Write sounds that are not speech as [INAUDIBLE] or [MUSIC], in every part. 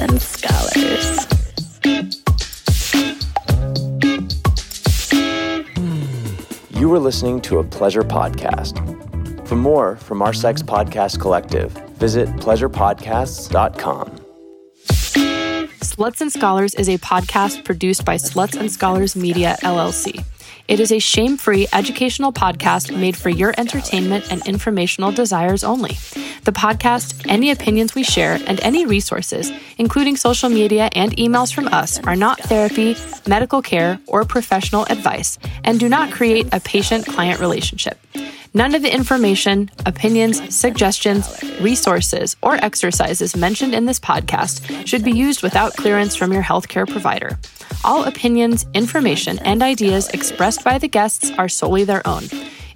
and Scholars. You were listening to a pleasure podcast. For more from our sex podcast collective, visit pleasurepodcasts.com. Sluts and Scholars is a podcast produced by Sluts and Scholars Media, LLC. It is a shame free educational podcast made for your entertainment and informational desires only. The podcast, any opinions we share, and any resources, including social media and emails from us, are not therapy, medical care, or professional advice and do not create a patient client relationship. None of the information, opinions, suggestions, resources, or exercises mentioned in this podcast should be used without clearance from your healthcare provider. All opinions, information, and ideas expressed by the guests are solely their own.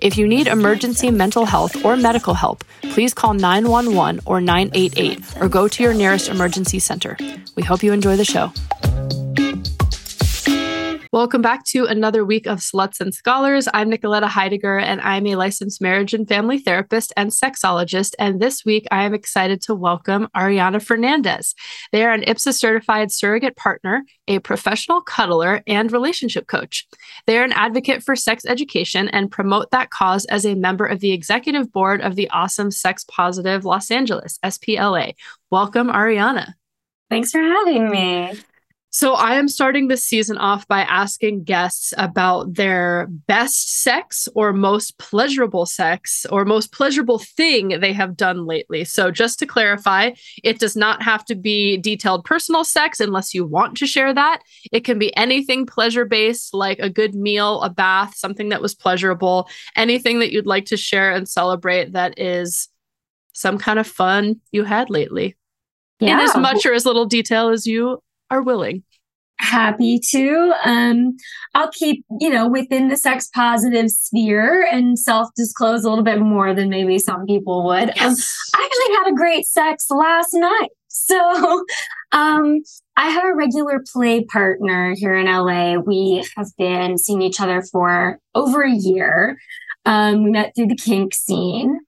If you need emergency mental health or medical help, please call 911 or 988 or go to your nearest emergency center. We hope you enjoy the show. Welcome back to another week of Sluts and Scholars. I'm Nicoletta Heidegger, and I'm a licensed marriage and family therapist and sexologist. And this week, I am excited to welcome Arianna Fernandez. They are an IPSA certified surrogate partner, a professional cuddler, and relationship coach. They are an advocate for sex education and promote that cause as a member of the executive board of the Awesome Sex Positive Los Angeles, SPLA. Welcome, Arianna. Thanks for having me. So I am starting this season off by asking guests about their best sex or most pleasurable sex or most pleasurable thing they have done lately. So just to clarify, it does not have to be detailed personal sex unless you want to share that. It can be anything pleasure based like a good meal, a bath, something that was pleasurable, anything that you'd like to share and celebrate that is some kind of fun you had lately. Yeah. In as much or as little detail as you are willing. Happy to. Um i'll keep you know within the sex positive sphere and self disclose a little bit more than maybe some people would. Um, yes. um, i actually had a great sex last night. [LAUGHS] So um i have a regular play partner here in la we have been seeing each other for over a year. Um we met through the kink scene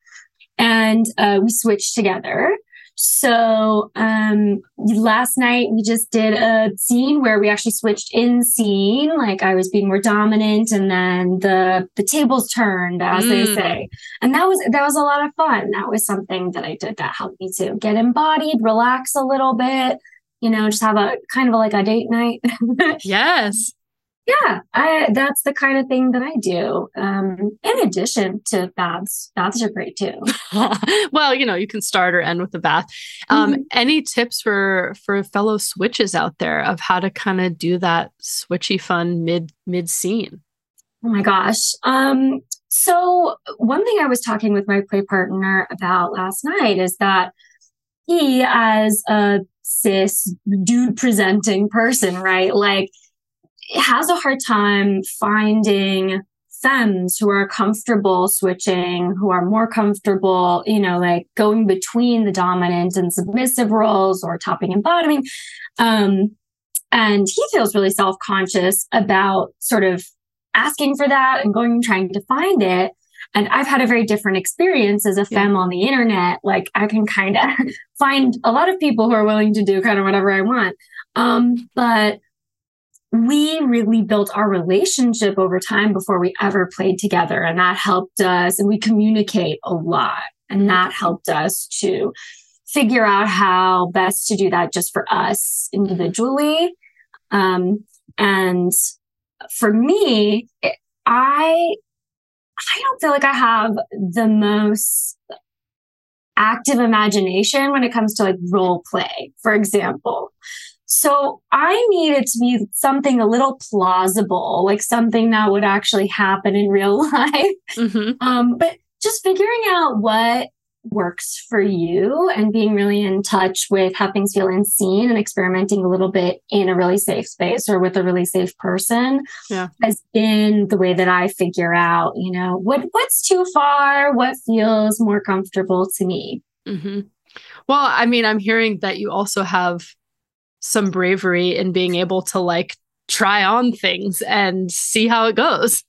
and uh, we switched together so um, last night we just did a scene where we actually switched in scene. Like I was being more dominant, and then the the tables turned, as mm. they say. And that was that was a lot of fun. That was something that I did that helped me to get embodied, relax a little bit. You know, just have a kind of like a date night. [LAUGHS] yes yeah i that's the kind of thing that i do um in addition to baths. Baths are great too. [LAUGHS] Well you know you can start or end with a bath. Um mm-hmm. any tips for for fellow switches out there of how to kind of do that switchy fun mid mid scene oh my gosh um so one thing i was talking with my play partner about last night is that he as a cis dude presenting person right like has a hard time finding femmes who are comfortable switching, who are more comfortable, you know, like going between the dominant and submissive roles or topping and bottoming. Um, and he feels really self conscious about sort of asking for that and going and trying to find it. And I've had a very different experience as a femme yeah. on the internet. Like I can kind of [LAUGHS] find a lot of people who are willing to do kind of whatever I want. Um, but we really built our relationship over time before we ever played together. And that helped us, and we communicate a lot. And that helped us to figure out how best to do that just for us individually. Um, and for me, it, I, I don't feel like I have the most active imagination when it comes to like role play, for example. So I need it to be something a little plausible, like something that would actually happen in real [LAUGHS] life. Mm-hmm. Um, but just figuring out what works for you and being really in touch with how things feel and seen and experimenting a little bit in a really safe space or with a really safe person yeah. has been the way that I figure out, you know, what what's too far, what feels more comfortable to me. Mm-hmm. Well, I mean, I'm hearing that you also have some bravery in being able to like try on things and see how it goes.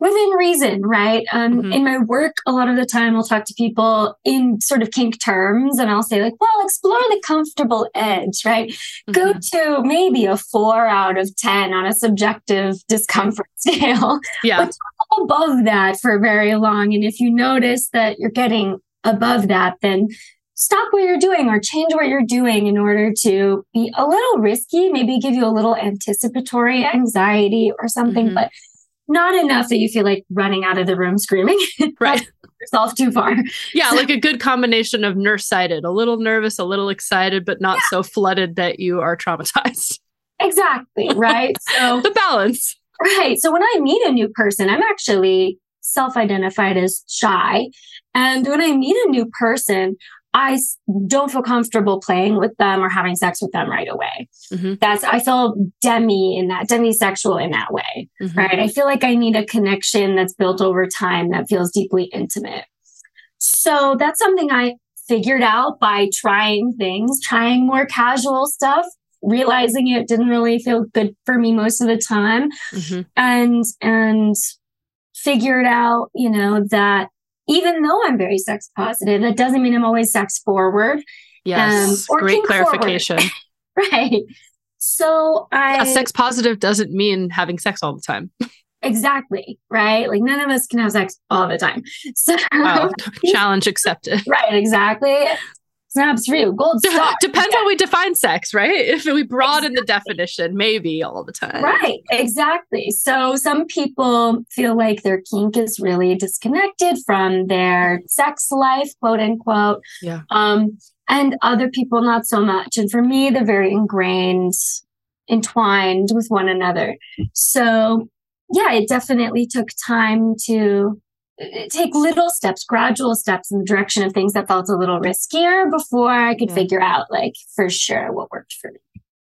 within reason, right? Um, mm-hmm. In my work, a lot of the time I'll talk to people in sort of kink terms and I'll say, like, well, explore the comfortable edge, right? Mm-hmm. Go to maybe a four out of 10 on a subjective discomfort [LAUGHS] scale. Yeah. But above that for very long. And if you notice that you're getting above that, then stop what you're doing or change what you're doing in order to be a little risky, maybe give you a little anticipatory anxiety or something, mm-hmm. but not enough that you feel like running out of the room screaming. [LAUGHS] Right. yourself too far. Yeah, like a good combination of nurse sighted, a little nervous, a little excited, but not yeah. so flooded that you are traumatized. [LAUGHS] Exactly. Right. So [LAUGHS] the balance. Right. So when I meet a new person, I'm actually self identified as shy. And when I meet a new person, I don't feel comfortable playing with them or having sex with them right away. Mm-hmm. That's, I feel demi in that, demisexual in that way, mm-hmm. right? I feel like I need a connection that's built over time that feels deeply intimate. So that's something I figured out by trying things, trying more casual stuff, realizing it didn't really feel good for me most of the time. Mm-hmm. And, and figured out, you know, that even though I'm very sex positive, that doesn't mean I'm always sex forward. Yes. Um, great clarification. [LAUGHS] right. So I yeah, sex positive doesn't mean having sex all the time. [LAUGHS] exactly. Right. Like none of us can have sex all the time. [LAUGHS] So oh, challenge accepted. Right, exactly. Snaps for you. Gold star. Depends how we define sex, right? If we broaden exactly. the definition, maybe all the time. Right, exactly. So some people feel like their kink is really disconnected from their sex life, quote unquote. Yeah. Um, and other people not so much. And for me, they're very ingrained, entwined with one another. So yeah, it definitely took time to take little steps, gradual steps in the direction of things that felt a little riskier before I could yeah. figure out, like, for sure what worked for me.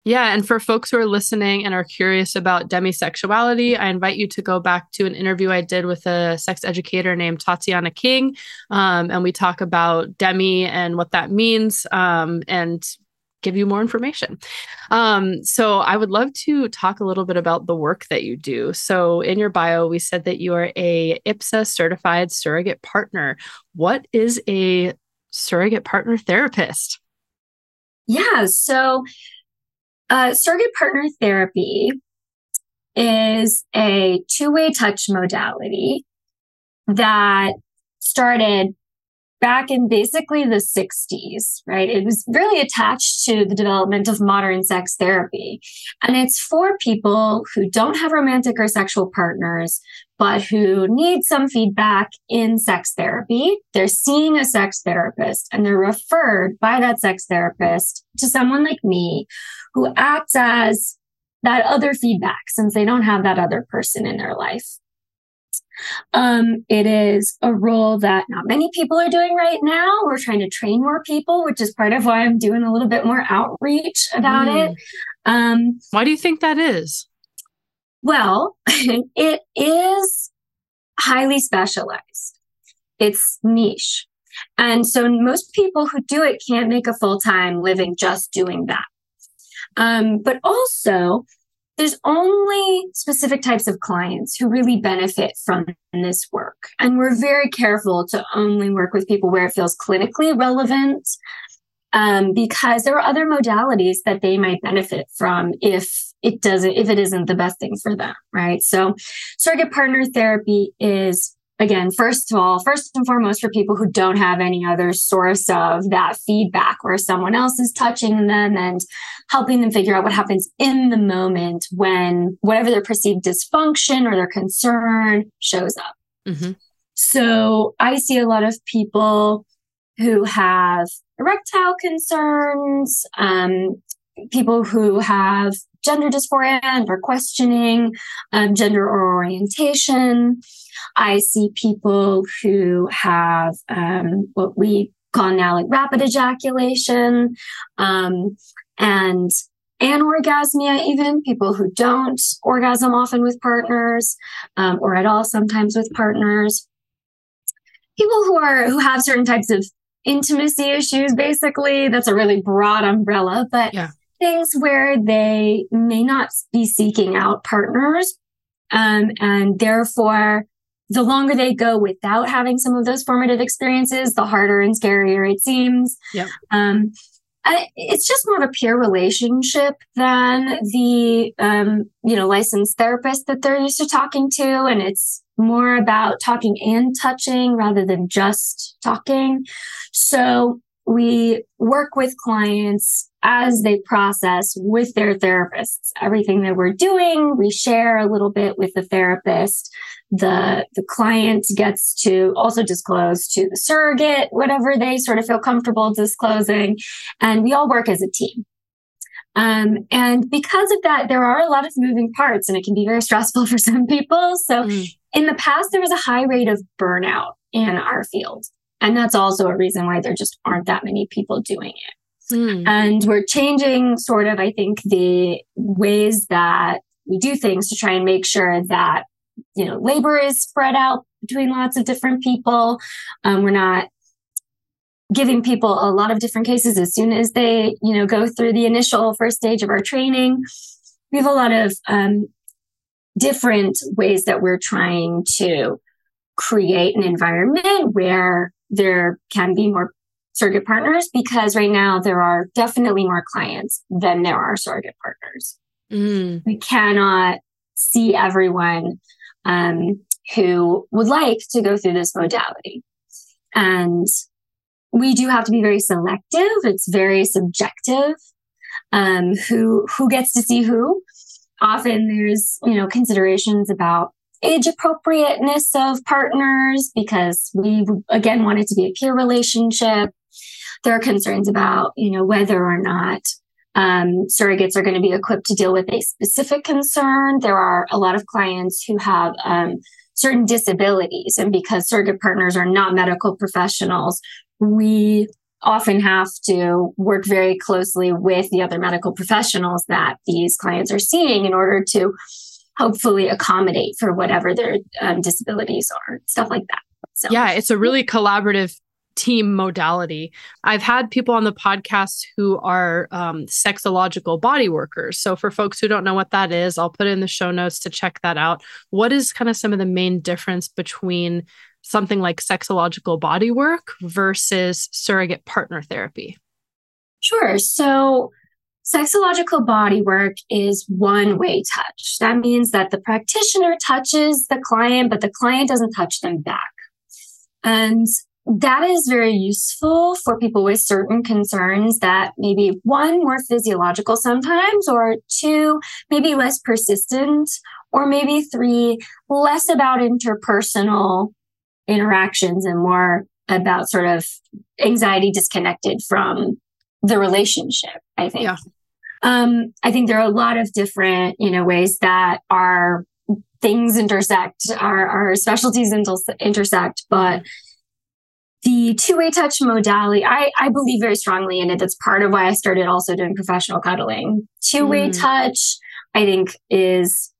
Yeah. And for folks who are listening and are curious about demisexuality, I invite you to go back to an interview I did with a sex educator named Tatiana King. Um, and we talk about demi and what that means um, and give you more information. Um, so I would love to talk a little bit about the work that you do. So in your bio, we said that you are a IPSA certified surrogate partner. What is a surrogate partner therapist? Yeah, so uh, surrogate partner therapy is a two way touch modality that started back in basically the 60s, right? It was really attached to the development of modern sex therapy. And it's for people who don't have romantic or sexual partners, but who need some feedback in sex therapy. They're seeing a sex therapist and they're referred by that sex therapist to someone like me who acts as that other feedback since they don't have that other person in their life. Um, it is a role that not many people are doing right now. We're trying to train more people, which is part of why I'm doing a little bit more outreach about mm. it. Um, why do you think that is? Well, [LAUGHS] it is highly specialized. It's niche. And so most people who do it can't make a full time living just doing that. Um, but also, there's only specific types of clients who really benefit from this work. And we're very careful to only work with people where it feels clinically relevant um, because there are other modalities that they might benefit from if it doesn't, if it isn't the best thing for them, right? So surrogate partner therapy is again, first of all, first and foremost for people who don't have any other source of that feedback where someone else is touching them and helping them figure out what happens in the moment when whatever their perceived dysfunction or their concern shows up. Mm-hmm. So I see a lot of people who have erectile concerns, um, people who have gender dysphoria and are questioning um, gender orientation. I see people who have um, what we call now like rapid ejaculation um, and anorgasmia, even people who don't orgasm often with partners um, or at all sometimes with partners. People who are who have certain types of intimacy issues, basically. That's a really broad umbrella, but yeah. Things where they may not be seeking out partners um, and therefore the longer they go without having some of those formative experiences, the harder and scarier it seems. Yep. Um, I, it's just more of a peer relationship than the um, you know licensed therapist that they're used to talking to, and it's more about talking and touching rather than just talking. So we work with clients as they process with their therapists. Everything that we're doing. We share a little bit with the therapist. The the client gets to also disclose to the surrogate whatever they sort of feel comfortable disclosing. And we all work as a team. Um, and because of that there are a lot of moving parts and it can be very stressful [LAUGHS] for some people. So mm. in the past there was a high rate of burnout in our field and that's also a reason why there just aren't that many people doing it mm. and we're changing sort of i think the ways that we do things to try and make sure that you know, labor is spread out between lots of different people. Um, we're not giving people a lot of different cases as soon as they, you know, go through the initial first stage of our training. We have a lot of um, different ways that we're trying to create an environment where there can be more surrogate partners because right now there are definitely more clients than there are surrogate partners. Mm. We cannot see everyone um, who would like to go through this modality. And we do have to be very selective. It's very subjective. Um, who who gets to see who? Often there's you know considerations about age appropriateness of partners because we again want it to be a peer relationship. There are concerns about you know whether or not um, surrogates are going to be equipped to deal with a specific concern. There are a lot of clients who have um, certain disabilities, and because surrogate partners are not medical professionals, we often have to work very closely with the other medical professionals that these clients are seeing in order to hopefully accommodate for whatever their um, disabilities are, stuff like that. So, yeah, it's a really collaborative team modality. I've had people on the podcast who are um, sexological body workers. So, for folks who don't know what that is, I'll put in the show notes to check that out. What is kind of some of the main difference between something like sexological body work versus surrogate partner therapy? Sure. So, Sexological body work is one way touch. That means that the practitioner touches the client, but the client doesn't touch them back. And that is very useful for people with certain concerns that maybe one more physiological sometimes or two maybe less persistent or maybe three less about interpersonal interactions and more about sort of anxiety disconnected from the relationship i think yeah. Um, i think there are a lot of different you know ways that our things intersect our, our specialties intersect but the two-way touch modality I, I believe very strongly in it that's part of why i started also doing professional cuddling two-way mm. touch i think is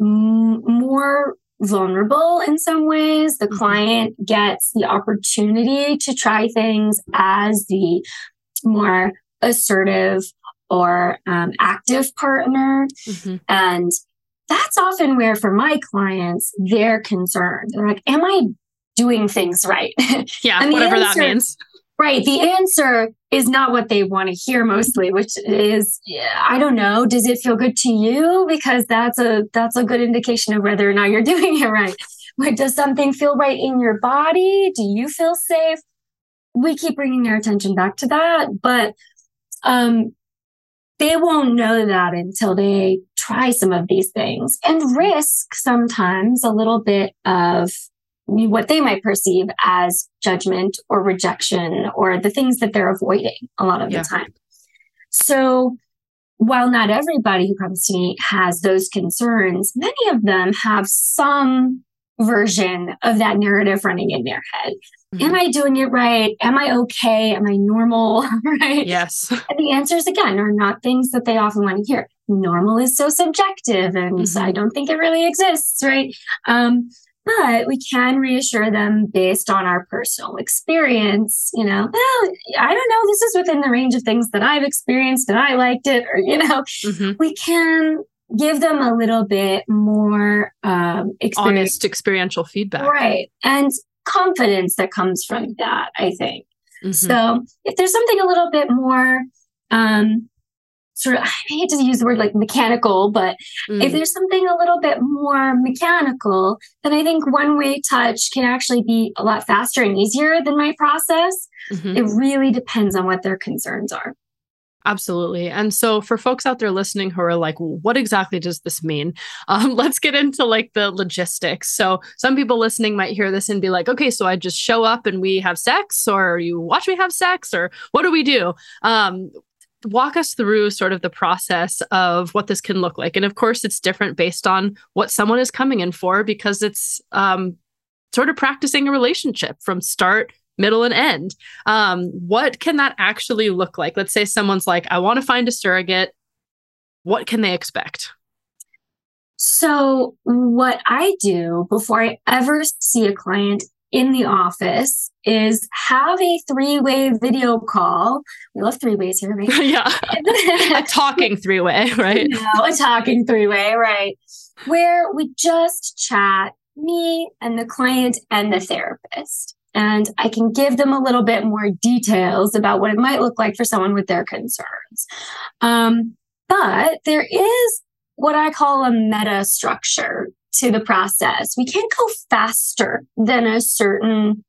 m- more vulnerable in some ways the mm-hmm. client gets the opportunity to try things as the more assertive or um, active partner mm-hmm. and that's often where for my clients they're concerned they're like am i doing things right. [LAUGHS] Yeah, whatever answer, that means. Right. The answer is not what they want to hear mostly, which is I don't know, does it feel good to you? Because that's a that's a good indication of whether or not you're [LAUGHS] doing it right. But does something feel right in your body? Do you feel safe? We keep bringing their attention back to that, but um they won't know that until they try some of these things and risk sometimes a little bit of what they might perceive as judgment or rejection or the things that they're avoiding a lot of yeah. the time. So while not everybody who comes to me has those concerns, many of them have some version of that narrative running in their head. Mm-hmm. Am I doing it right? Am I okay? Am I normal? [LAUGHS] right? Yes. And the answers, again, are not things that they often want to hear. Normal is so subjective and mm-hmm. I don't think it really exists, right? Um, but we can reassure them based on our personal experience you know well i don't know this is within the range of things that i've experienced and i liked it or you know mm-hmm. we can give them a little bit more um, honest experiential feedback. Right. And confidence that comes from that, I think. Mm-hmm. So if there's something a little bit more um, sort of I hate to use the word like mechanical, but mm. if there's something a little bit more mechanical, then I think one way touch can actually be a lot faster and easier than my process. Mm-hmm. It really depends on what their concerns are. Absolutely. And so for folks out there listening who are like, what exactly does this mean? Um, [LAUGHS] let's get into like the logistics. So some people listening might hear this and be like, okay, so I just show up and we have sex or you watch me have sex or what do we do? Um, walk us through sort of the process of what this can look like. And of course, it's different based on what someone is coming in for because it's um, sort of practicing a relationship from start middle and end. Um, what can that actually look like? Let's say someone's like, I want to find a surrogate. What can they expect? So, what I do before I ever see a client in the office is have a three way video call. We love three ways here, right? [LAUGHS] yeah. a [LAUGHS] talking three way, right? No, a talking three way, right? Where we just chat, me and the client and the therapist and I can give them a little bit more details about what it might look like for someone with their concerns. Um, but there is what I call a meta structure to the process. We can't go faster than a certain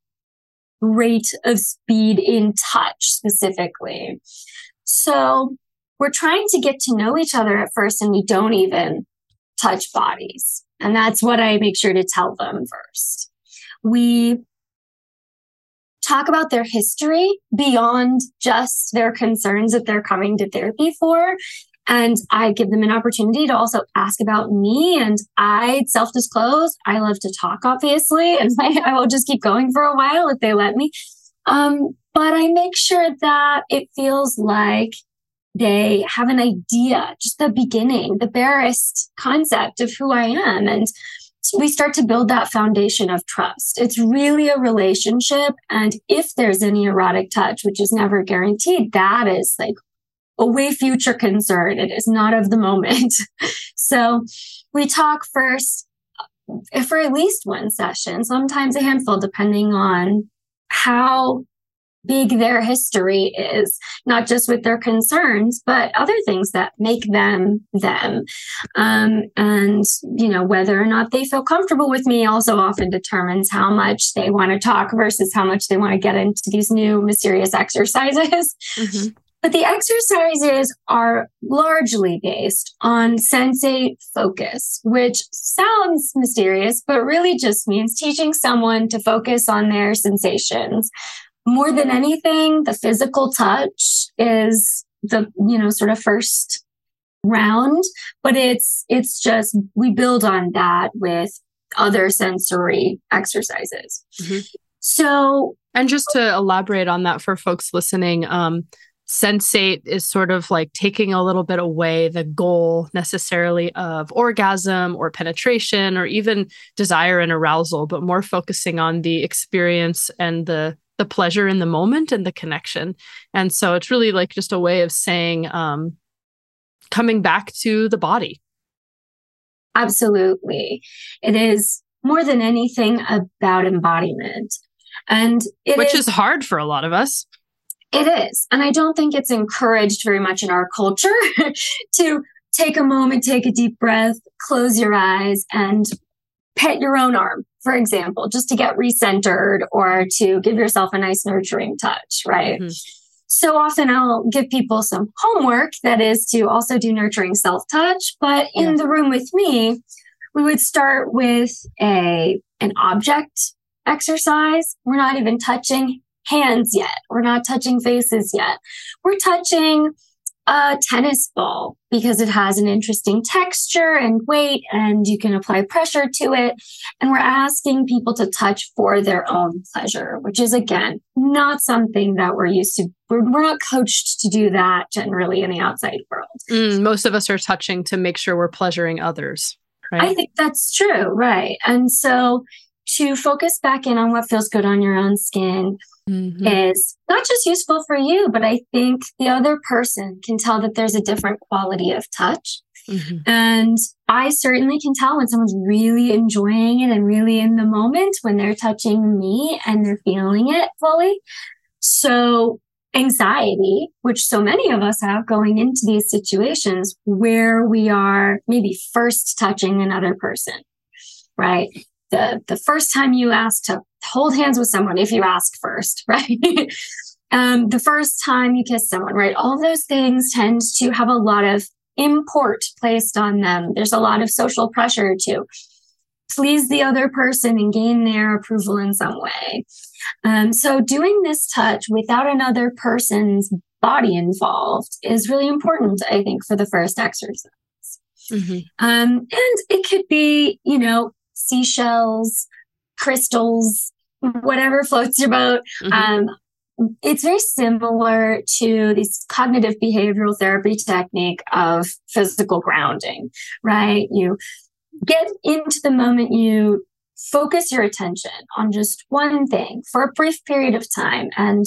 rate of speed in touch specifically. So we're trying to get to know each other at first and we don't even touch bodies. And that's what I make sure to tell them first. We talk about their history beyond just their concerns that they're coming to therapy for. And I give them an opportunity to also ask about me. And I self disclose. I love to talk, obviously, [LAUGHS] and I, I, will just keep going for a while if they let me. Um, but I make sure that it feels like they have an idea, just the beginning, the barest concept of who I am. And we start to build that foundation of trust. It's really a relationship. And if there's any erotic touch, which is never guaranteed, that is like a way future concern. It is not of the moment. [LAUGHS] so we talk first uh, for at least one session, sometimes a handful, depending on how big their history is, not just with their concerns, but other things that make them them. Um, and, you know, whether or not they feel comfortable with me also often determines how much they want to talk versus how much they want to get into these new mysterious exercises. Mm-hmm. But the exercises are largely based on sensate focus, which sounds mysterious, but really just means teaching someone to focus on their sensations more than anything, the physical touch is the, you know, sort of first round, but it's, it's just, we build on that with other sensory exercises. Mm-hmm. So, and just to elaborate on that for folks listening, um, sensate is sort of like taking a little bit away the goal necessarily of orgasm or penetration or even desire and arousal, but more focusing on the experience and the the pleasure in the moment and the connection. And so it's really like just a way of saying, um, coming back to the body. Absolutely. It is more than anything about embodiment. And which is, is hard for a lot of us. It is. And I don't think it's encouraged very much in our culture [LAUGHS] to take a moment, take a deep breath, close your eyes, and pet your own arm, for example, just to get recentered or to give yourself a nice nurturing touch, right? Mm-hmm. So often I'll give people some homework that is to also do nurturing self touch. But in yeah. the room with me, we would start with a an object exercise. We're not even touching hands yet. We're not touching faces yet. We're touching a tennis ball because it has an interesting texture and weight and you can apply pressure to it. And we're asking people to touch for their own pleasure, which is again, not something that we're used to. We're, we're not coached to do that generally in the outside world. Mm, most of us are touching to make sure we're pleasuring others. Right? I think that's true. Right. And so to focus back in on what feels good on your own skin, mm-hmm. is not just useful for you, but I think the other person can tell that there's a different quality of touch Mm-hmm. And I certainly can tell when someone's really enjoying it and really in the moment when they're touching me and they're feeling it fully. So anxiety, which so many of us have going into these situations where we are maybe first touching another person, right? The, the first time you ask to hold hands with someone, if you ask first, [LAUGHS] right? um, the first time you kiss someone, right? All those things tend to have a lot of import placed on them. There's a lot of social pressure to please the other person and gain their approval in some way. Um, so doing this touch without another person's body involved is really important, I think, for the first exercise. Mm-hmm. Um, and it could be, you know, seashells, crystals, whatever floats your boat. Mm-hmm. Um, it's very similar to this cognitive behavioral therapy technique of physical grounding, right? You get into the moment, you focus your attention on just one thing for a brief period of time and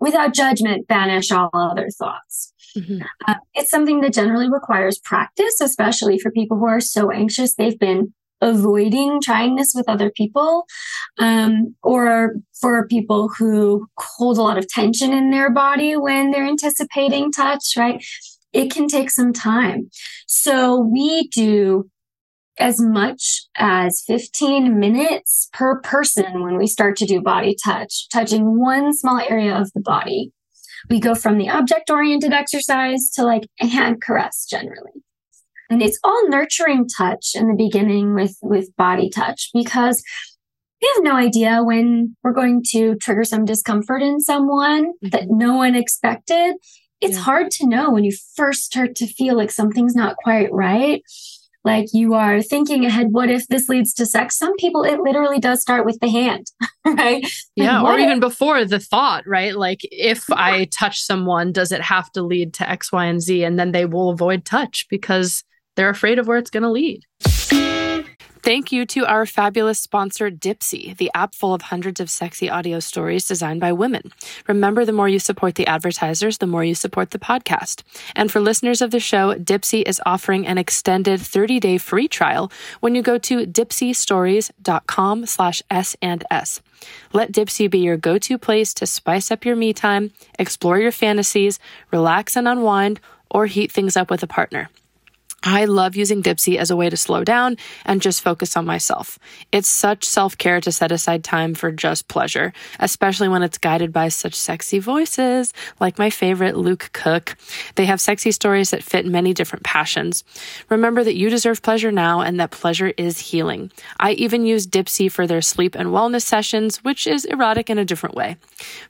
without judgment, banish all other thoughts. Mm-hmm. Uh, it's something that generally requires practice, especially for people who are so anxious they've been avoiding trying this with other people, um, or for people who hold a lot of tension in their body when they're anticipating touch, right? It can take some time. So we do as much as 15 minutes per person when we start to do body touch, touching one small area of the body. We go from the object oriented exercise to like a hand caress generally. And it's all nurturing touch in the beginning with, with body touch because we have no idea when we're going to trigger some discomfort in someone mm-hmm. that no one expected. It's yeah. hard to know when you first start to feel like something's not quite right. Like you are thinking ahead, what if this leads to sex? Some people, it literally does start with the hand, [LAUGHS] right? Yeah. or even before the thought, right? Like if I touch someone, does it have to lead to X, Y, and Z? And then they will avoid touch because they're afraid of where it's going to lead. Thank you to our fabulous sponsor, Dipsea, the app full of hundreds of sexy audio stories designed by women. Remember, the more you support the advertisers, the more you support the podcast. And for listeners of the show, Dipsea is offering an extended 30-day free trial when you go to dipseastories.com slash S and S. Let Dipsea be your go-to place to spice up your me time, explore your fantasies, relax and unwind, or heat things up with a partner. I love using Dipsea as a way to slow down and just focus on myself. It's such self care to set aside time for just pleasure, especially when it's guided by such sexy voices, like my favorite Luke Cook. They have sexy stories that fit many different passions. Remember that you deserve pleasure now and that pleasure is healing. I even use Dipsea for their sleep and wellness sessions, which is erotic in a different way.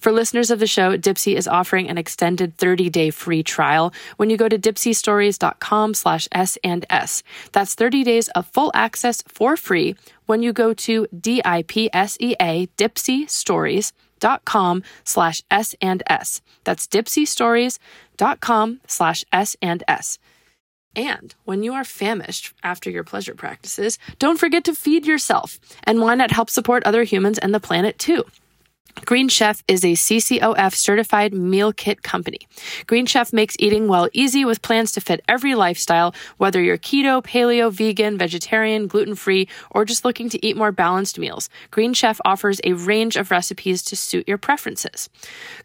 For listeners of the show, Dipsea is offering an extended 30 day free trial when you go to dipseastories.com slash S and S. That's 30 days of full access for free when you go to D-I-P-S-E-A, Dipsea Stories dot com slash S and S. That's dipseastories.com slash S and S. And when you are famished after your pleasure practices, don't forget to feed yourself. And why not help support other humans and the planet too? Green Chef is a CCOF certified meal kit company. Green Chef makes eating well easy with plans to fit every lifestyle, whether you're keto, paleo, vegan, vegetarian, gluten free, or just looking to eat more balanced meals. Green Chef offers a range of recipes to suit your preferences.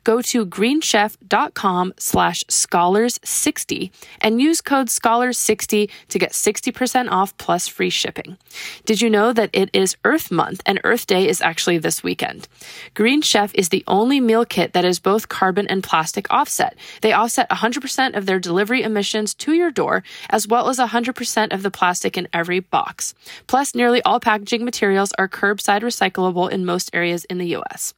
Go to greenchef.com slash scholars60 and use code scholars60 to get 60% off plus free shipping. Did you know that it is Earth Month and Earth Day is actually this weekend? Green Green Chef is the only meal kit that is both carbon and plastic offset. They offset 100% of their delivery emissions to your door, as well as 100% of the plastic in every box. Plus, nearly all packaging materials are curbside recyclable in most areas in the U.S.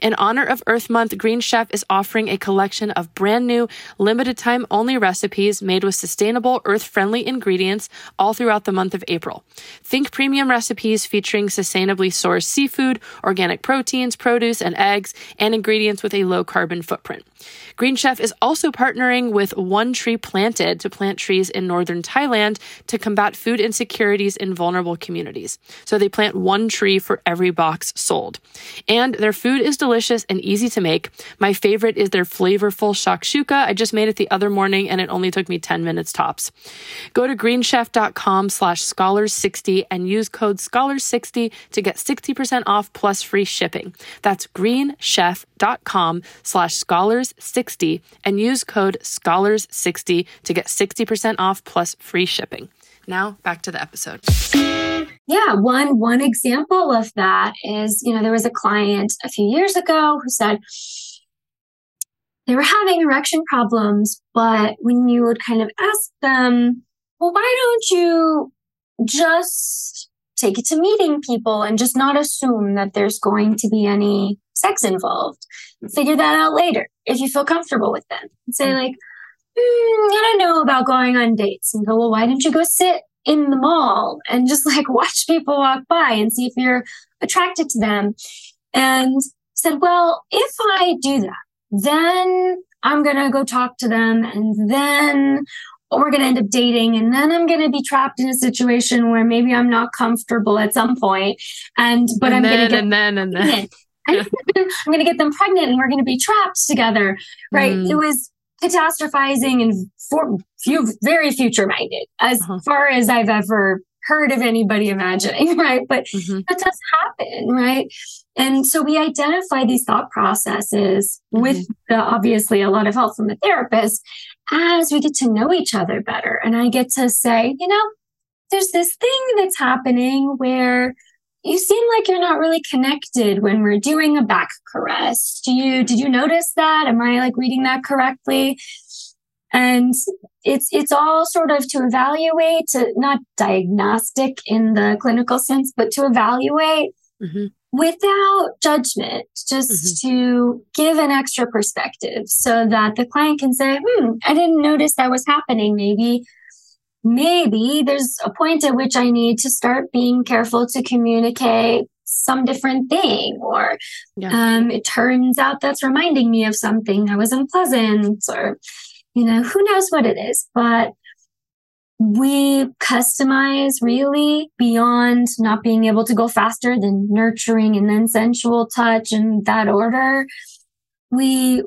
In honor of Earth Month, Green Chef is offering a collection of brand new, limited time only recipes made with sustainable, earth friendly ingredients all throughout the month of April. Think premium recipes featuring sustainably sourced seafood, organic proteins, produce, and eggs, and ingredients with a low carbon footprint. Green Chef is also partnering with One Tree Planted to plant trees in northern Thailand to combat food insecurities in vulnerable communities. So they plant one tree for every box sold. And their food is delicious and easy to make. My favorite is their flavorful shakshuka. I just made it the other morning and it only took me 10 minutes tops. Go to greenchef.com slash scholars60 and use code scholars60 to get 60% off plus free shipping. That's greenchef.com slash scholars60 and use code scholars60 to get 60% off plus free shipping. Now back to the episode. Yeah, one one example of that is, you know, there was a client a few years ago who said they were having erection problems, but when you would kind of ask them, well, why don't you just take it to meeting people and just not assume that there's going to be any sex involved. Figure that out later if you feel comfortable with them. And say, like, mm, I don't know about going on dates. And go, well, why don't you go sit in the mall and just like [LAUGHS] watch people walk by and see if you're attracted to them? And said, well, if I do that, then I'm going to go talk to them and then we're going to end up dating and then I'm going to be trapped in a situation where maybe I'm not comfortable at some point. and but and I'm going to get and then and then [LAUGHS] I'm going to get them pregnant and we're going to be trapped together right mm. it was catastrophizing and for few very future minded as uh-huh. far as I've ever heard of anybody imagining [LAUGHS] right but mm-hmm. that does happen right and so we identify these thought processes mm-hmm. with the, obviously a lot of help from a therapist as we get to know each other better. And I get to say, you know, there's this thing that's happening where you seem like you're not really connected when we're doing a back caress. Do you did you notice that? Am I like reading that correctly? And it's it's all sort of to evaluate, to not diagnostic in the clinical sense, but to evaluate mm-hmm without judgment, just mm-hmm. to give an extra perspective so that the client can say, hmm, I didn't notice that was happening. Maybe, maybe there's a point at which I need to start being careful to communicate some different thing or yeah. um, it turns out that's reminding me of something that was unpleasant or you know who knows what it is but we customize really beyond not being able to go faster than nurturing and then sensual touch and that order. We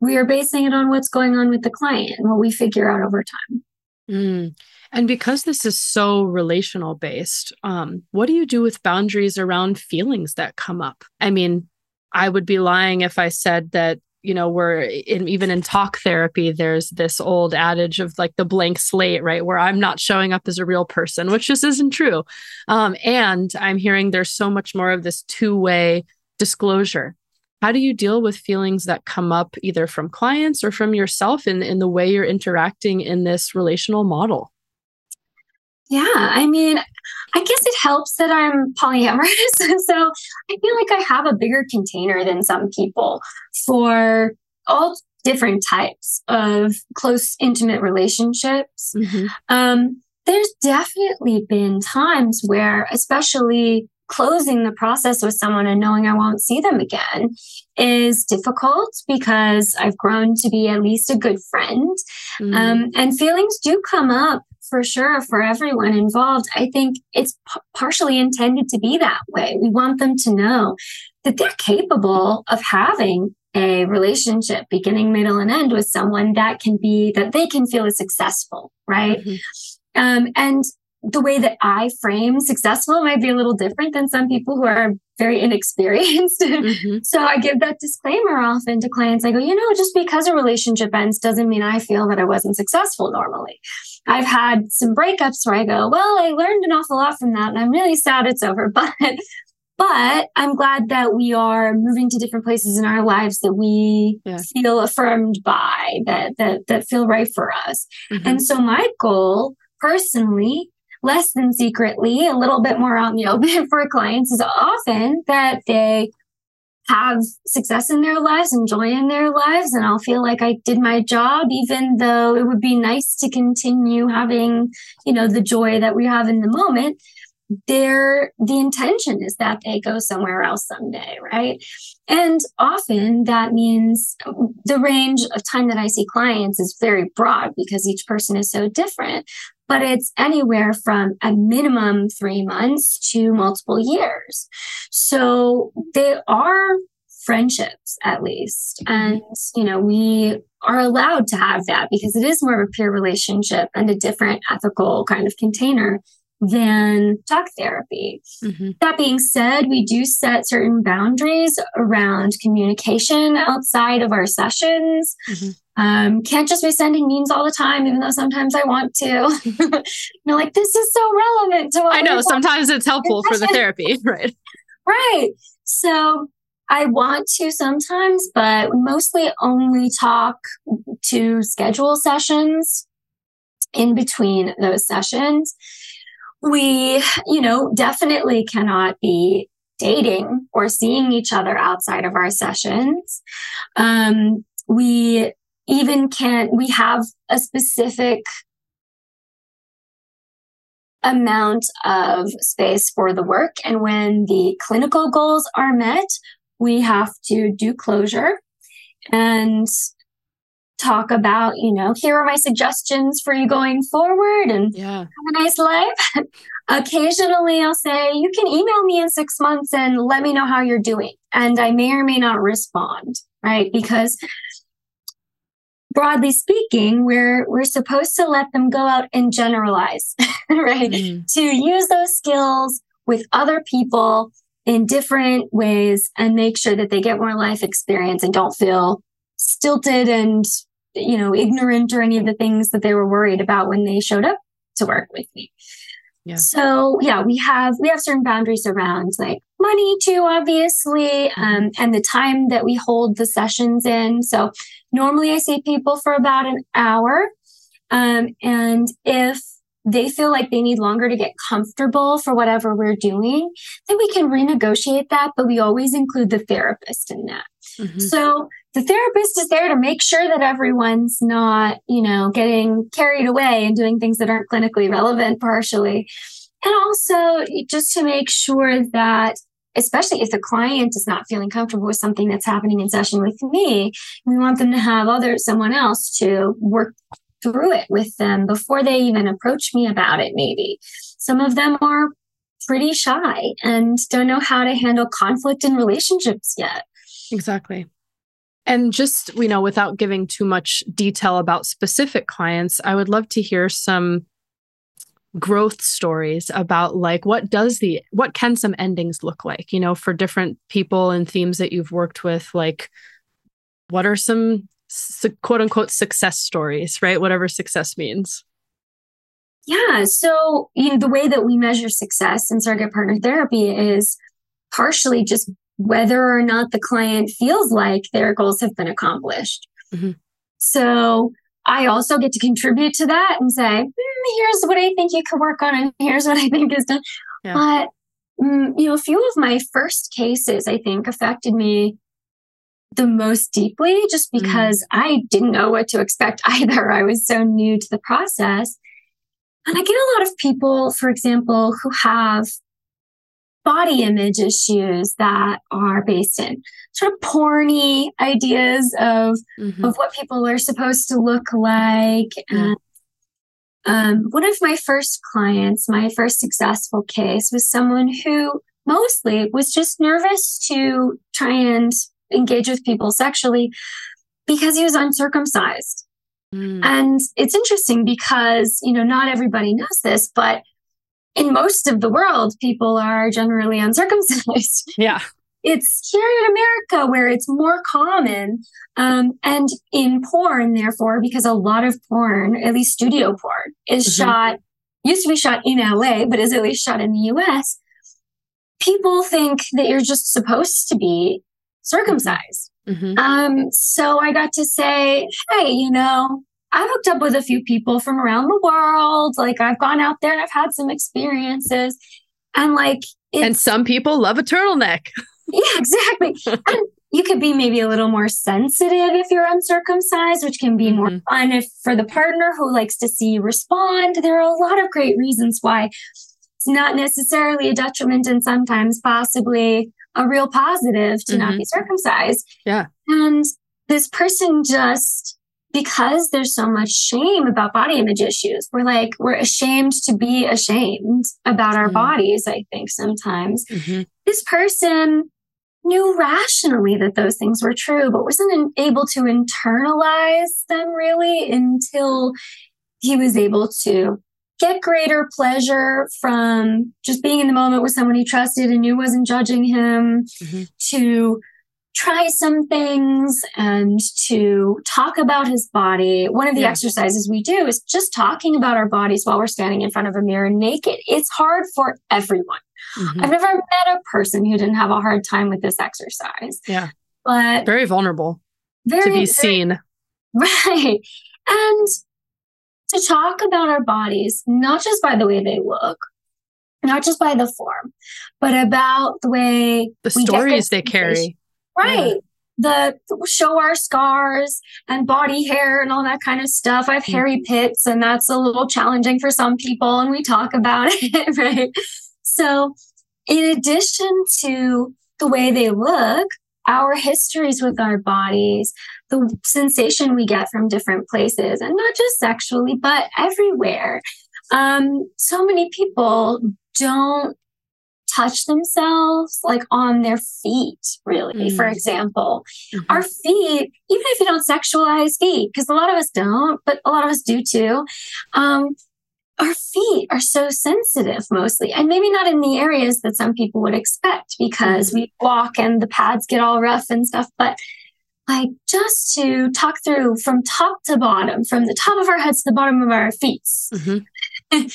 we are basing it on what's going on with the client and what we figure out over time. Mm. And because this is so relational based, um, what do you do with boundaries around feelings that come up? I mean, I would be lying if I said that you know we're in, even in talk therapy there's this old adage of like the blank slate right? Where i'm not showing up as a real person which just isn't true. Um, and i'm hearing there's so much more of this two-way disclosure. How do you deal with feelings that come up either from clients or from yourself in, in the way you're interacting in this relational model yeah, I mean, I guess it helps that I'm polyamorous. [LAUGHS] so I feel like I have a bigger container than some people for all different types of close, intimate relationships. Mm-hmm. Um, there's definitely been times where, especially closing the process with someone and knowing I won't see them again is difficult because I've grown to be at least a good friend. Mm. Um, and feelings do come up for sure for everyone involved. I think it's p- partially intended to be that way. We want them to know that they're capable of having a relationship beginning, middle, and end with someone that can be that they can feel is successful, right? Mm-hmm. Um, and the way that I frame successful might be a little different than some people who are very [LAUGHS] inexperienced. Mm-hmm. so I give that disclaimer often to clients. I go, you know, just because a relationship ends doesn't mean I feel that I wasn't successful normally. I've had some breakups where I go, well, I learned an awful lot from that and I'm really sad it's over. [LAUGHS] But but I'm glad that we are moving to different places in our lives that we yeah. feel affirmed by, that that that feel right for us. Mm-hmm. And so my goal personally less than secretly, a little bit more out in the [LAUGHS] open for clients is often that they have success in their lives and joy in their lives. And I'll feel like I did my job, even though it would be nice to continue having, you know, the joy that we have in the moment. they're the intention is that they go somewhere else someday, right? And often that means the range of time that I see clients is very broad because each person is so different. But it's anywhere from a minimum three months to multiple years. So they are friendships at least. Mm-hmm. And, you know, we are allowed to have that because it is more of a peer relationship and a different ethical kind of container than talk therapy. Mm-hmm. That being said, we do set certain boundaries around communication outside of our sessions. Mm-hmm. Um, can't just be sending memes all the time, even though sometimes I want to. [LAUGHS] You're like, this is so relevant to what I know. Sometimes it's helpful for the therapy, [LAUGHS] right? Right. So I want to sometimes, but mostly only talk to schedule sessions in between those sessions we, you know, definitely cannot be dating or seeing each other outside of our sessions. Um, we even can't, we have a specific amount of space for the work. And when the clinical goals are met, we have to do closure and talk about, you know, here are my suggestions for you going forward and yeah. have a nice life. [LAUGHS] Occasionally, I'll say, you can email me in six months and let me know how you're doing. And I may or may not respond, right? Because broadly speaking, we're we're supposed to let them go out and generalize, [LAUGHS] right? Mm-hmm. To use those skills with other people in different ways and make sure that they get more life experience and don't feel stilted and you know, ignorant or any of the things that they were worried about when they showed up to work with me. Yeah. So yeah, we have we have certain boundaries around like money too, obviously, mm-hmm. um, and the time that we hold the sessions in. So normally I see people for about an hour, um, and if they feel like they need longer to get comfortable for whatever we're doing, then we can renegotiate that. But we always include the therapist in that. Mm-hmm. So the therapist is there to make sure that everyone's not, you know, getting carried away and doing things that aren't clinically relevant partially. And also just to make sure that especially if the client is not feeling comfortable with something that's happening in session with me, we want them to have other someone else to work through it with them before they even approach me about it maybe. Some of them are pretty shy and don't know how to handle conflict in relationships yet. Exactly. And just, you know, without giving too much detail about specific clients, I would love to hear some growth stories about like what does the what can some endings look like, you know, for different people and themes that you've worked with like what are some su- quote unquote success stories, right? Whatever success means. Yeah, so you know the way that we measure success in surrogate partner therapy is partially just whether or not the client feels like their goals have been accomplished. Mm-hmm. So I also get to contribute to that and say, mm, here's what I think you could work on, and here's what I think is done. Yeah. But, mm, you know, a few of my first cases, I think, affected me the most deeply just mm. because mm. I didn't know what to expect [LAUGHS] either. I was so new to the process. And I get a lot of people, for example, who have body image issues that are based in sort of porny ideas of mm-hmm. of what people are supposed to look like and um, one of my first clients my first successful case was someone who mostly was just nervous to try and engage with people sexually because he was uncircumcised mm. and it's interesting because you know not everybody knows this but in most of the world, people are generally uncircumcised. Yeah. [LAUGHS] It's here in America where it's more common. Um, and in porn, therefore, because a lot of porn, at least studio porn, is mm-hmm. shot, used to be shot in LA, but is at least shot in the US. People think that you're just supposed to be circumcised. Mm-hmm. Um, so I got to say, hey, you know, I've hooked up with a few people from around the world. Like I've gone out there and I've had some experiences. And like And some people love a turtleneck. [LAUGHS] yeah, exactly. and you could be maybe a little more sensitive if you're uncircumcised, which can be mm-hmm. more fun if for the partner who likes to see you respond. There are a lot of great reasons why it's not necessarily a detriment and sometimes possibly a real positive to mm-hmm. not be circumcised. Yeah. And this person just because there's so much shame about body image issues. We're like, we're ashamed to be ashamed about our mm-hmm. bodies, I think sometimes. Mm-hmm. This person knew rationally that those things were true, but wasn't able to internalize them really until he was able to get greater pleasure from just being in the moment with someone he trusted and knew wasn't judging him mm-hmm. to try some things and to talk about his body. One of the yeah. exercises we do is just talking about our bodies while we're standing in front of a mirror naked. It's hard for everyone. Mm-hmm. I've never met a person who didn't have a hard time with this exercise. Yeah. But very vulnerable very, to be seen. [LAUGHS] right. And to talk about our bodies, not just by the way they look, not just by the form, but about the way the stories they carry. Right. Yeah. The show our scars and body hair and all that kind of stuff. I have mm-hmm. hairy pits, and that's a little challenging for some people, and we talk about [LAUGHS] it, right? So, in addition to the way they look, our histories with our bodies, the sensation we get from different places, and not just sexually, but everywhere. Um, so many people don't touch themselves like on their feet, really, mm. for example. Mm-hmm. Our feet, even if you don't sexualize feet, because a lot of us don't, but a lot of us do too. Um, our feet are so sensitive mostly, and maybe not in the areas that some people would expect because mm. we walk and the pads get all rough and stuff. But like just to talk through from top to bottom, from the top of our heads to the bottom of our feet, mm-hmm. [LAUGHS]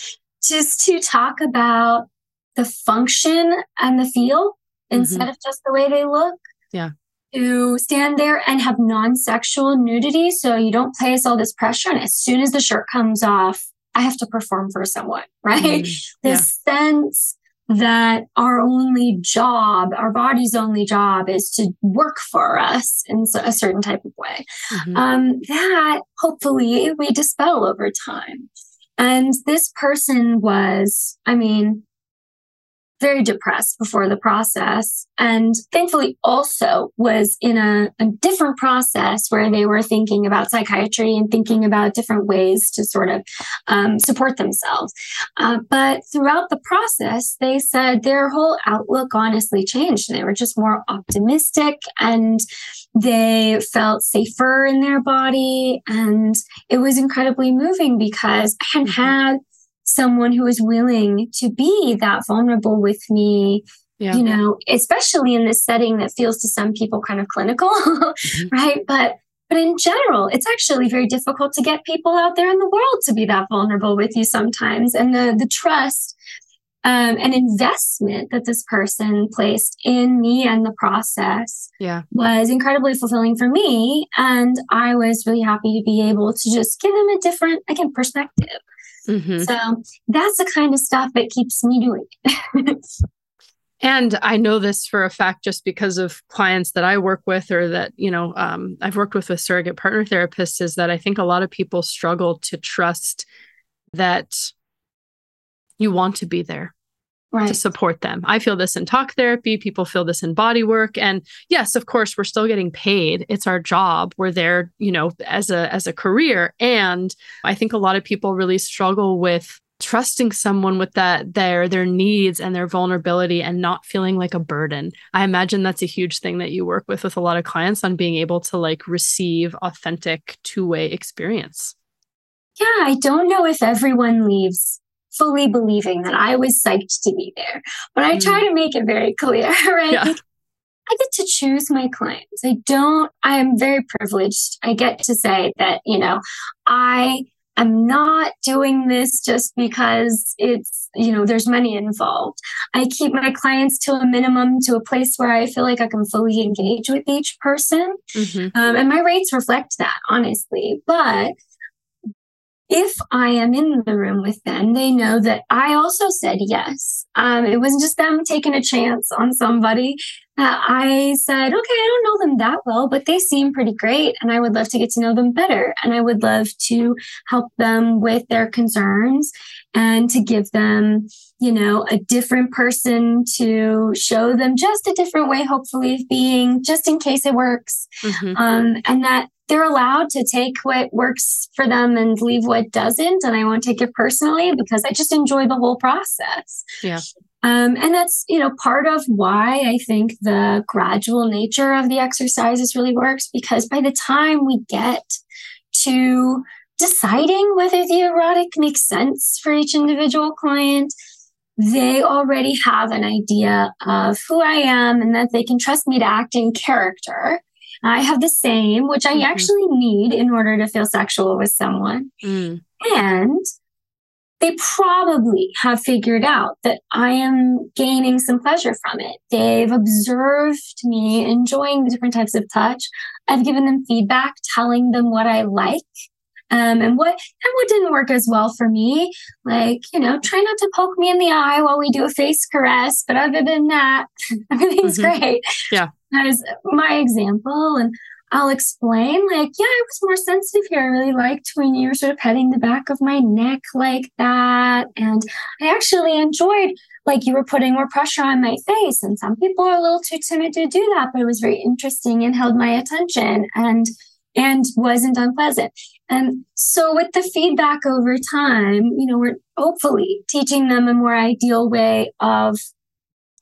just to talk about the function and the feel mm-hmm. instead of just the way they look. Yeah. To stand there and have non sexual nudity. So you don't place all this pressure. And as soon as the shirt comes off, I have to perform for someone, [LAUGHS] right? Mm, yeah. This sense that our only job, our body's only job is to work for us in a certain type of way. Mm-hmm. Um, that hopefully we dispel over time. And this person was, I mean, very depressed before the process. And thankfully also was in a, a, different process where they were thinking about psychiatry and thinking about different ways to sort of um, support themselves. Uh, but throughout the process they said their whole outlook honestly changed. They were just more optimistic and they felt safer in their body. And it was incredibly moving because i had mm-hmm. had someone who is willing to be that vulnerable with me yeah. you know especially in this setting that feels to some people kind of clinical [LAUGHS] mm-hmm. right but but in general it's actually very difficult to get people out there in the world to be that vulnerable with you sometimes and the the trust um, and investment that this person placed in me and the process yeah. was incredibly fulfilling for me and i was really happy to be able to just give them a different again perspective Mm-hmm. So that's the kind of stuff that keeps me doing. [LAUGHS] and I know this for a fact just because of clients that I work with or that, you know, um, I've worked with with surrogate partner therapists is that I think a lot of people struggle to trust that you want to be there right. to support them. I feel this in talk therapy. People feel this in body work. And yes, of course, we're still getting paid. It's our job. We're there, you know, as a as a career. And I think a lot of people really struggle with trusting someone with that their their needs and their vulnerability and not feeling like a burden i imagine that's a huge thing that you work with with a lot of clients on being able to like receive authentic two-way experience yeah i don't know if everyone leaves fully believing that I was psyched to be there. But I mm. try to make it very clear, [LAUGHS] right? Yeah. I get to choose my clients. I don't, I am very privileged. I get to say that, you know, I am not doing this just because it's, you know, there's money involved. I keep my clients to a minimum to a place where I feel like I can fully engage with each person. Mm-hmm. Um, and my rates reflect that, honestly. But if I am in the room with them, they know that I also said yes. Um, it wasn't just them taking a chance on somebody. I said, okay, I don't know them that well, but they seem pretty great. And I would love to get to know them better. And I would love to help them with their concerns and to give them, you know, a different person to show them just a different way, hopefully, of being, just in case it works. Mm-hmm. Um, and that they're allowed to take what works for them and leave what doesn't. And I won't take it personally because I just enjoy the whole process. Yeah. Um, and that's, you know, part of why I think the gradual nature of the exercises really works because by the time we get to deciding whether the erotic makes sense for each individual client, they already have an idea of who I am and that they can trust me to act in character. I have the same, which I mm-hmm. actually need in order to feel sexual with someone. Mm. And they probably have figured out that I am gaining some pleasure from it. They've observed me enjoying the different types of touch. I've given them feedback, telling them what I like. Um, and what and what didn't work as well for me, like you know, try not to poke me in the eye while we do a face caress. But other than that, [LAUGHS] everything's mm-hmm. great. Yeah, as my example, and I'll explain, like, yeah, I was more sensitive here. I really liked when you were sort of petting the back of my neck like that. And I actually enjoyed, like, you were putting more pressure on my face. And some people are a little too timid to do that, but it was very interesting and held my attention and and wasn't unpleasant. And so with the feedback over time, you know, we're hopefully teaching them a more ideal way of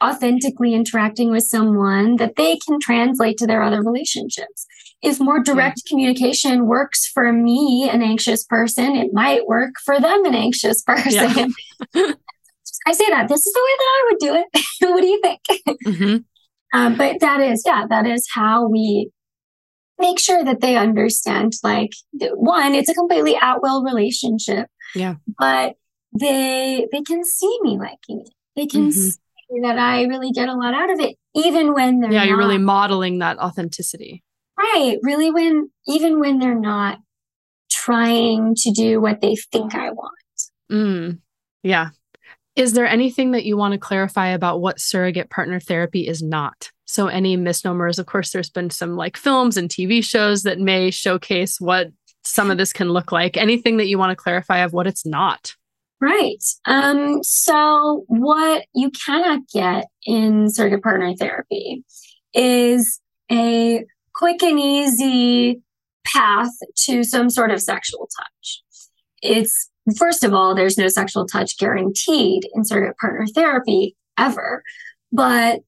authentically interacting with someone that they can translate to their other relationships. If more direct yeah. communication works for me, an anxious person, it might work for them, an anxious [LAUGHS] person. Yeah. I say that this is the way that I would do it. [LAUGHS] what do you think? Mm-hmm. Um, but that is, yeah, that is how we make sure that they understand like one, it's a completely at will relationship. Yeah. But they they can see me liking it. They can mm-hmm that I really get a lot out of it, even when they're yeah, you're really modeling that authenticity, right? Really, when even when they're not trying to do what they think I want. Mm, yeah. Is there anything that you want to clarify about what surrogate partner therapy is not? So, any misnomers? Of course, there's been some like films and TV shows that may showcase what some of this can look like. Anything that you want to clarify of what it's not? Right. Um, so, what you cannot get in surrogate partner therapy is a quick and easy path to some sort of sexual touch. It's, first of all, there's no sexual touch guaranteed in surrogate partner therapy ever. But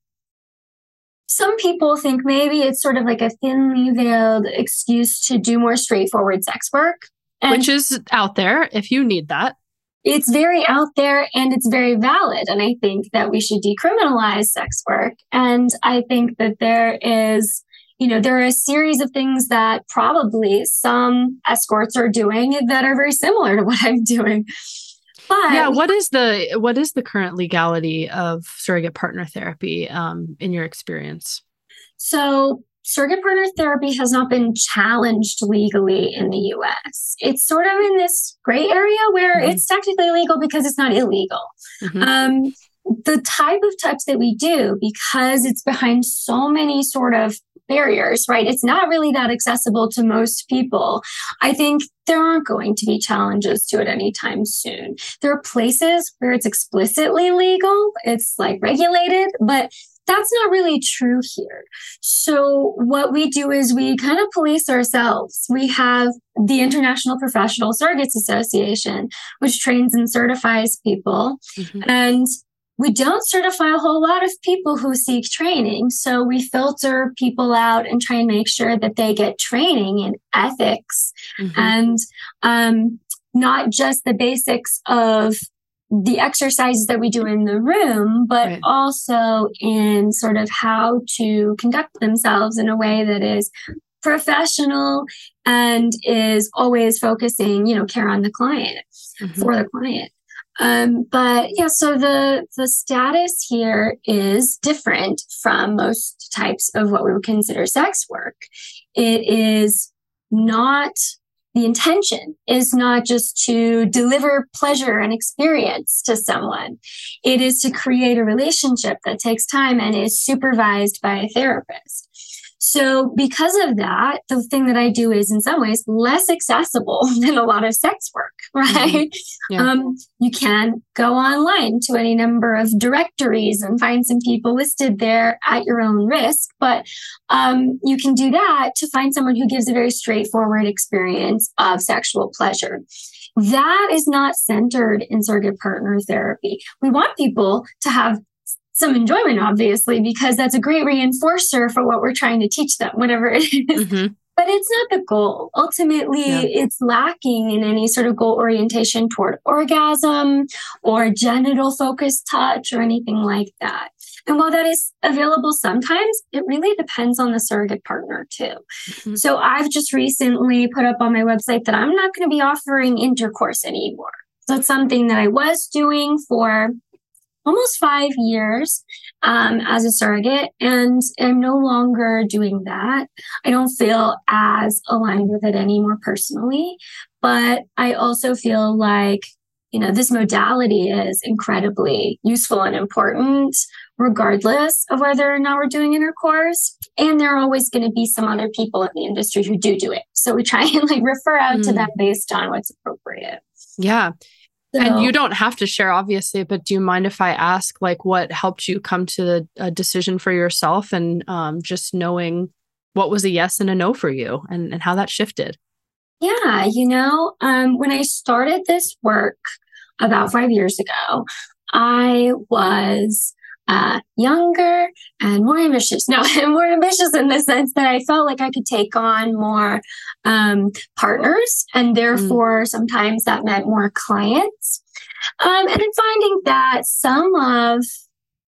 some people think maybe it's sort of like a thinly veiled excuse to do more straightforward sex work. And Which is out there if you need that it's very out there and it's very valid. And I think that we should decriminalize sex work. And I think that there is, you know, there are a series of things that probably some escorts are doing that are very similar to what I'm doing. But yeah, what is the what is the current legality of surrogate partner therapy um, in your experience? So surrogate partner therapy has not been challenged legally in the US. It's sort of in this gray area where mm-hmm. it's technically illegal because it's not illegal. Mm-hmm. Um, the type of touch that we do, because it's behind so many sort of barriers, right? It's not really that accessible to most people. I think there aren't going to be challenges to it anytime soon. There are places where it's explicitly legal, it's like regulated, but that's not really true here. So what we do is we kind of police ourselves. We have the International Professional Surrogates Association, which trains and certifies people. Mm-hmm. And we don't certify a whole lot of people who seek training. So we filter people out and try and make sure that they get training in ethics mm-hmm. and um, not just the basics of the exercises that we do in the room, but right. also in sort of how to conduct themselves in a way that is professional and is always focusing, you know, care on the client mm-hmm. for the client. Um, but yeah, so the the status here is different from most types of what we would consider sex work. It is not the intention is not just to deliver pleasure and experience to someone. It is to create a relationship that takes time and is supervised by a therapist. So, because of that, the thing that I do is in some ways less accessible [LAUGHS] than a lot of sex work, [LAUGHS] right? Mm-hmm. Yeah. Um, you can go online to any number of directories and find some people listed there at your own risk, but um, you can do that to find someone who gives a very straightforward experience of sexual pleasure. That is not centered in surrogate partner therapy. We want people to have some enjoyment, obviously, because that's a great reinforcer for what we're trying to teach them, whatever it is. Mm-hmm. But it's not the goal. Ultimately, yeah. it's lacking in any sort of goal orientation toward orgasm or genital focused touch or anything like that. And while that is available sometimes, it really depends on the surrogate partner too. Mm-hmm. So I've just recently put up on my website that I'm not going to be offering intercourse anymore. So it's something that I was doing for almost five years um, as a surrogate, and I'm no longer doing that. I don't feel as aligned with it anymore personally, but I also feel like you know this modality is incredibly useful and important regardless of whether or not we're doing intercourse and there are always going to be some other people in the industry who do do it so we try and like refer out mm. to them based on what's appropriate yeah so, and you don't have to share, obviously, but do you mind if I ask, like, what helped you come to the, a decision for yourself and um, just knowing what was a yes and a no for you and, and how that shifted? Yeah, you know, um, when I started this work about five years ago, I was uh, younger and more ambitious. No, [LAUGHS] more ambitious in the sense that I felt like I could take on more um, partners, and therefore mm. sometimes that meant more clients. Um, and I'm finding that some of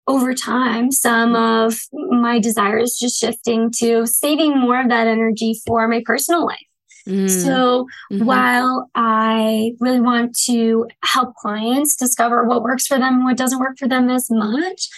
over time, some of my desires just shifting to saving more of that energy for my personal life. Mm. So mm-hmm. while I really want to help clients discover what works for them and what doesn't work for them as much,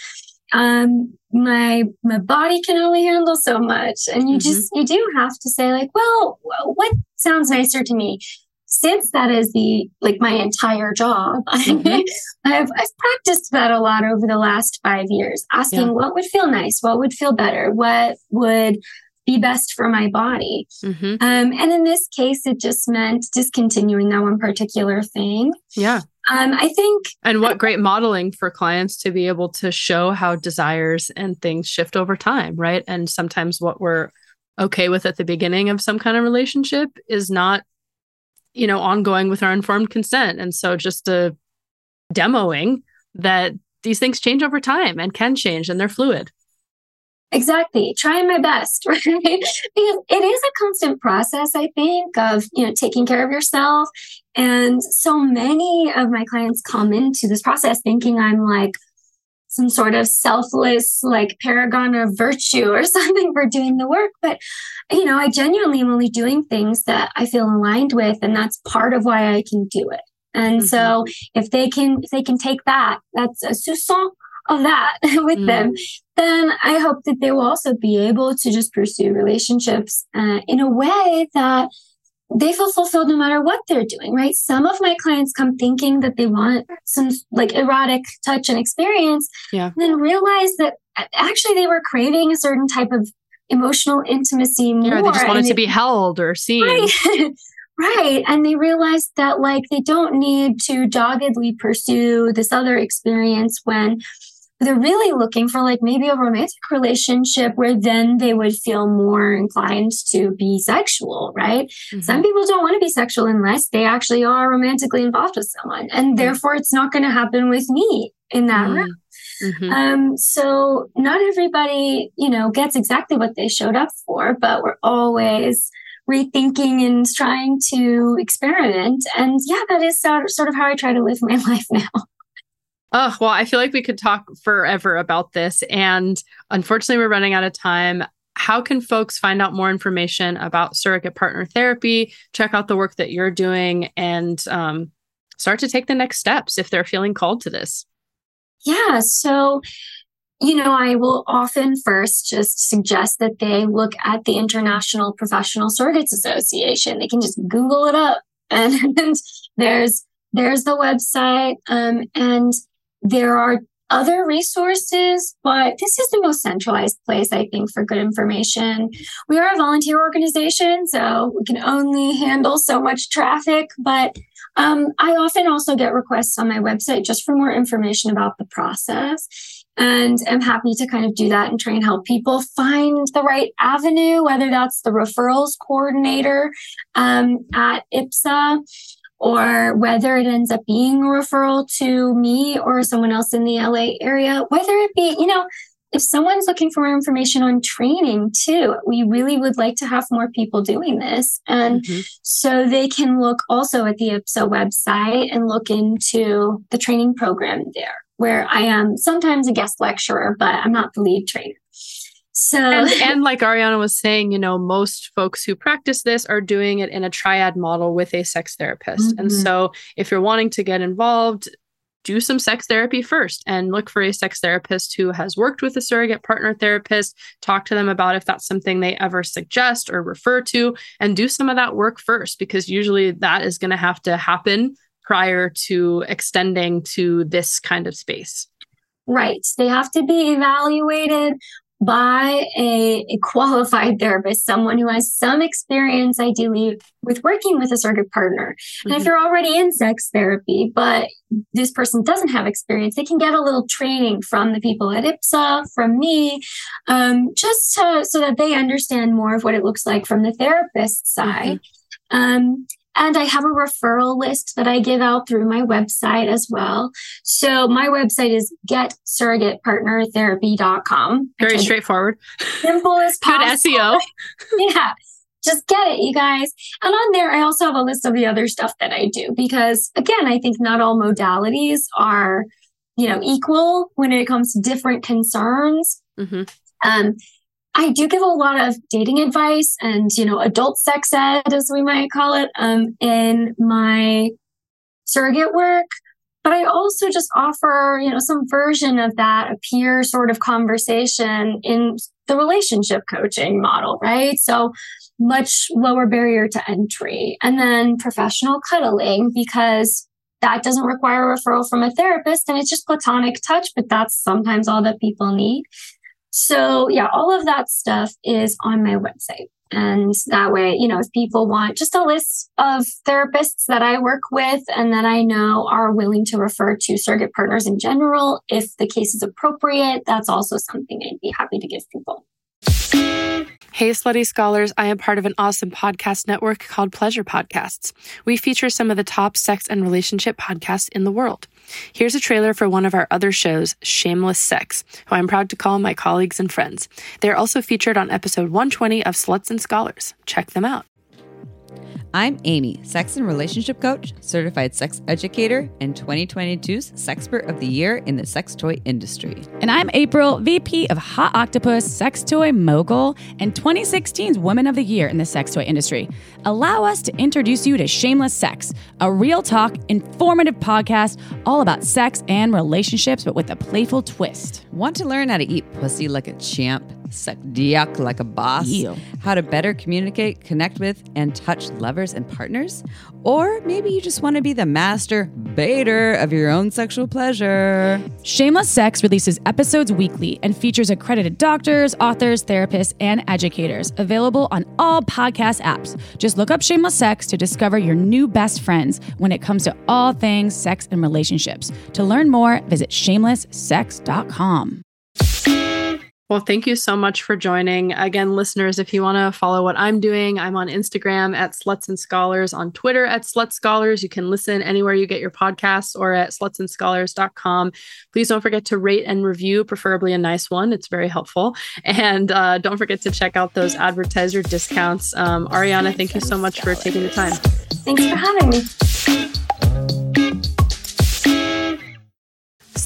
um, my my body can only handle so much, and you mm-hmm. just you do have to say like, well, what sounds nicer to me. Since that is the like my entire job, [LAUGHS] mm-hmm. I've I've practiced that a lot over the last five years, asking yeah. what would feel nice, what would feel better, what would be best for my body. Mm-hmm. Um, and in this case, it just meant discontinuing that one particular thing. Yeah. Um, I think. And what great modeling for clients to be able to show how desires and things shift over time, right? And sometimes what we're okay with at the beginning of some kind of relationship is not, you know, ongoing with our informed consent. And so just a demoing that these things change over time and can change and they're fluid. Exactly. Trying my best, [LAUGHS] right? because it is a constant process, I think, of, you know, taking care of yourself. And so many of my clients come into this process thinking I'm like some sort of selfless, like paragon of virtue or [LAUGHS] something for doing the work. But, you know, I genuinely am only doing things that I feel aligned with. And that's part of why I can do it. And mm-hmm. so if they can, if they can take that, that's a soupçon of that [LAUGHS] with mm. them, then I hope that they will also be able to just pursue relationships uh, in a way that they feel fulfilled no matter what they're doing, right? Some of my clients come thinking that they want some like erotic touch and experience, yeah. and then realize that actually they were craving a certain type of emotional intimacy more. Yeah, they just wanted to be held or seen. Right. [LAUGHS] right. And they realized that like they don't need to doggedly pursue this other experience when they're really looking for like maybe a romantic relationship where then they would feel more inclined to be sexual, right? Mm-hmm. Some people don't want to be sexual unless they actually are romantically involved with someone. And mm-hmm. therefore, it's not going to happen with me in that mm-hmm. room. Mm-hmm. Um, so not everybody, you know, gets exactly what they showed up for, but we're always rethinking and trying to experiment. And yeah, that is sort of how I try to live my [LAUGHS] life now. Oh, well, I feel like we could talk forever about this. And unfortunately, we're running out of time. How can folks find out more information about surrogate partner therapy, check out the work that you're doing, and um, start to take the next steps if they're feeling called to this? Yeah. So you know, I will often first just suggest that they look at the International Professional Surrogates Association. They can just Google it up, and, [LAUGHS] and there's there's the website, um, and there are other resources, but this is the most centralized place, I think, for good information. We are a volunteer organization, so we can only handle so much traffic, but um, I often also get requests on my website just for more information about the process. And I'm happy to kind of do that and try and help people find the right avenue, whether that's the referrals coordinator um, at IPSA or whether it ends up being a referral to me or someone else in the LA area, whether it be, you know, if someone's looking for more information on training too, we really would like to have more people doing this. And mm-hmm. so they can look also at the IPSA website and look into the training program there, where I am sometimes a guest lecturer, but I'm not the lead trainer. So, and, [LAUGHS] and, like Arianna was saying, you know, most folks who practice this are doing it in a triad model with a sex therapist. Mm-hmm. And so, if you're wanting to get involved, do some sex therapy first and look for a sex therapist who has worked with a surrogate partner therapist. Talk to them about if that's something they ever suggest or refer to, and do some of that work first, because usually that is going to have to happen prior to extending to this kind of space. Right. They have to be evaluated by a, a, qualified therapist, someone who has some experience, ideally, with working with a surrogate partner. Mm-hmm. And if mm-hmm. you're already in sex therapy, but this person doesn't have experience, they can get a little training from the people at IPSA, from me, um, just to, so that they understand more of what it looks like from the therapist side. Mm-hmm. Um, and I have a referral list that I give out through my website as well. So my website is getsurrogatepartnertherapy.com. Very straightforward. Simple as possible. Good SEO. [LAUGHS] yeah. Just get it, you guys. And on there, I also have a list of the other stuff that I do because again, I think not all modalities are, you know, equal when it comes to different concerns. Mm-hmm. Um, I do give a lot of dating advice and, you know, adult sex ed, as we might call it, um, in my surrogate work. But I also just offer, you know, some version of that, a peer sort of conversation in the relationship coaching model, right? So much lower barrier to entry. And then professional cuddling because that doesn't require a referral from a therapist and it's just platonic touch, but that's sometimes all that people need. So yeah, all of that stuff is on my website. And that way, you know, if people want just a list of therapists that I work with and that I know are willing to refer to surrogate partners in general, if the case is appropriate, that's also something I'd be happy to give people. Hey, Slutty Scholars, I am part of an awesome podcast network called Pleasure Podcasts. We feature some of the top sex and relationship podcasts in the world. Here's a trailer for one of our other shows, Shameless Sex, who I'm proud to call my colleagues and friends. They're also featured on episode 120 of Sluts and Scholars. Check them out. I'm Amy, sex and relationship coach, certified sex educator, and 2022's Sexpert of the Year in the sex toy industry. And I'm April, VP of Hot Octopus, sex toy mogul, and 2016's Woman of the Year in the sex toy industry. Allow us to introduce you to Shameless Sex, a real talk, informative podcast all about sex and relationships, but with a playful twist. Want to learn how to eat pussy like a champ? Suck dick like a boss, Ew. how to better communicate, connect with, and touch lovers and partners. Or maybe you just want to be the master baiter of your own sexual pleasure. Shameless Sex releases episodes weekly and features accredited doctors, authors, therapists, and educators available on all podcast apps. Just look up Shameless Sex to discover your new best friends when it comes to all things sex and relationships. To learn more, visit shamelesssex.com. Well, thank you so much for joining. Again, listeners, if you want to follow what I'm doing, I'm on Instagram at Sluts and Scholars, on Twitter at Slut Scholars. You can listen anywhere you get your podcasts or at slutsandscholars.com. Please don't forget to rate and review, preferably a nice one. It's very helpful. And uh, don't forget to check out those advertiser discounts. Um, Arianna, thank you so much for taking the time. Thanks for having me.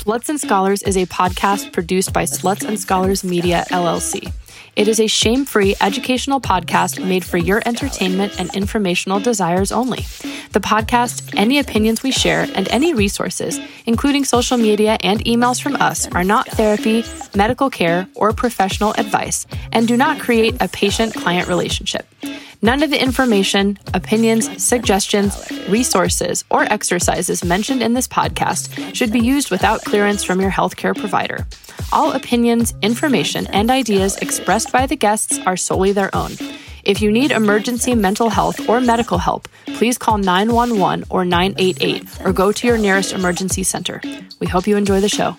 Sluts and Scholars is a podcast produced by Sluts and Scholars Media, LLC. It is a shame free educational podcast made for your entertainment and informational desires only. The podcast, any opinions we share, and any resources, including social media and emails from us, are not therapy, medical care, or professional advice and do not create a patient client relationship. None of the information, opinions, suggestions, resources, or exercises mentioned in this podcast should be used without clearance from your healthcare provider. All opinions, information, and ideas expressed by the guests are solely their own. If you need emergency mental health or medical help, please call 911 or 988 or go to your nearest emergency center. We hope you enjoy the show.